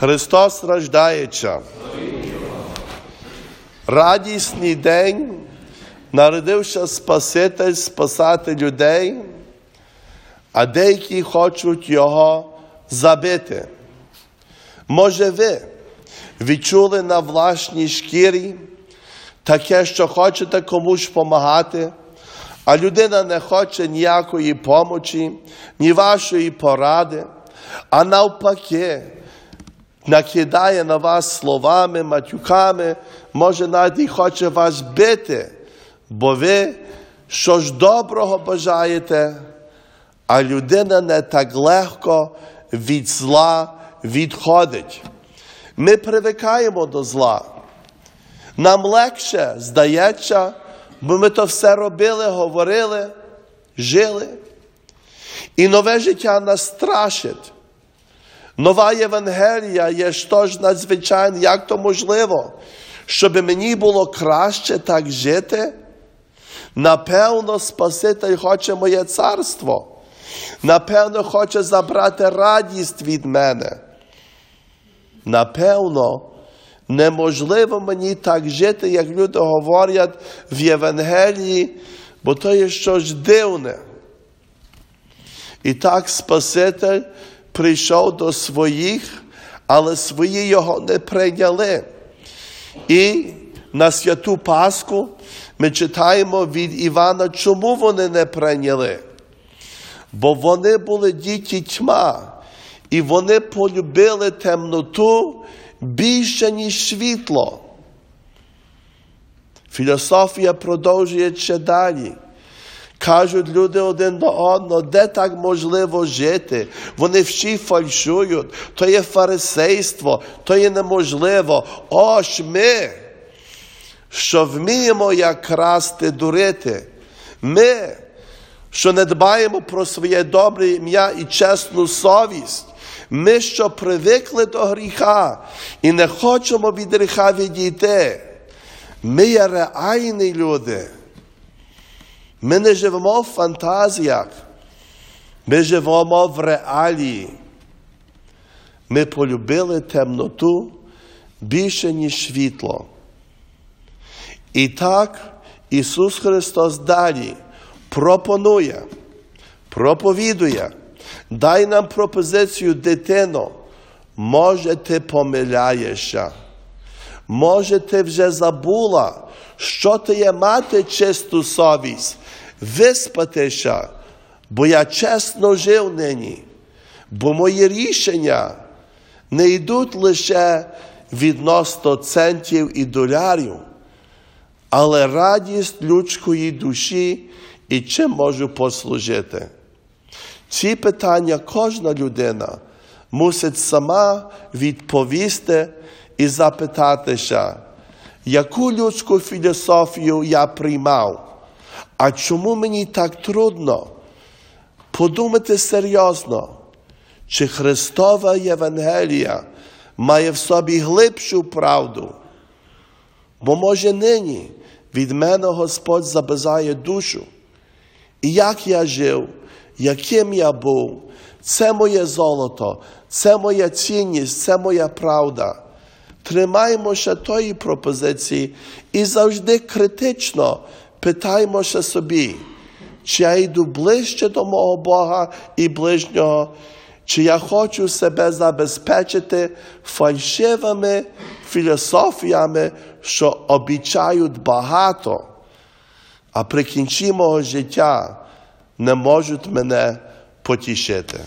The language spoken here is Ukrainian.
Христос рождається. Радісний день народився Спаситель спасати людей, а деякі хочуть його забити. Може, ви відчули на власній шкірі таке, що хочете комусь допомагати, а людина не хоче ніякої помочі, ні вашої поради, а навпаки, накидає на вас словами, матюками, може навіть і хоче вас бити, бо ви щось доброго бажаєте, а людина не так легко від зла відходить. Ми привикаємо до зла. Нам легше здається, бо ми то все робили, говорили, жили. І нове життя нас страшить. Нова Євангелія є ж надзвичайно, як то можливо, щоб мені було краще так жити. Напевно, Спаситель хоче моє царство. Напевно, хоче забрати радість від мене. Напевно, неможливо мені так жити, як люди говорять в Євангелії, бо то є щось дивне. І так Спаситель прийшов до своїх, але свої його не прийняли. І на святу Пасху ми читаємо від Івана, чому вони не прийняли. Бо вони були діти тьма, і вони полюбили темноту більше, ніж світло. Філософія продовжує ще далі. Кажуть люди один до одного, де так можливо жити? Вони всі фальшують, то є фарисейство, то є неможливо. Ось ми, що вміємо як красти, дурити. Ми, що не дбаємо про своє добре ім'я і чесну совість. Ми, що привикли до гріха і не хочемо від гріха відійти. Ми є реальні люди. Ми не живемо в фантазіях, ми живемо в реалії. Ми полюбили темноту більше, ніж світло. І так Ісус Христос далі пропонує, проповідує, дай нам пропозицію дитино, може ти помиляєшся, може ти вже забула, що ти є мати чисту совість, виспатися, бо я чесно жив нині, бо мої рішення не йдуть лише відносно центів і долярів, але радість людської душі і чим можу послужити. Ці питання кожна людина мусить сама відповісти і запитатися, яку людську філософію я приймав, а чому мені так трудно? Подумати серйозно, чи Христова Євангелія має в собі глибшу правду, бо може нині від мене Господь забажає душу. І як я жив, яким я був, це моє золото, це моя цінність, це моя правда. Тримаймося тої пропозиції і завжди критично питаймося собі, чи я йду ближче до мого Бога і ближнього, чи я хочу себе забезпечити фальшивими філософіями, що обіцяють багато, а при кінці мого життя не можуть мене потішити.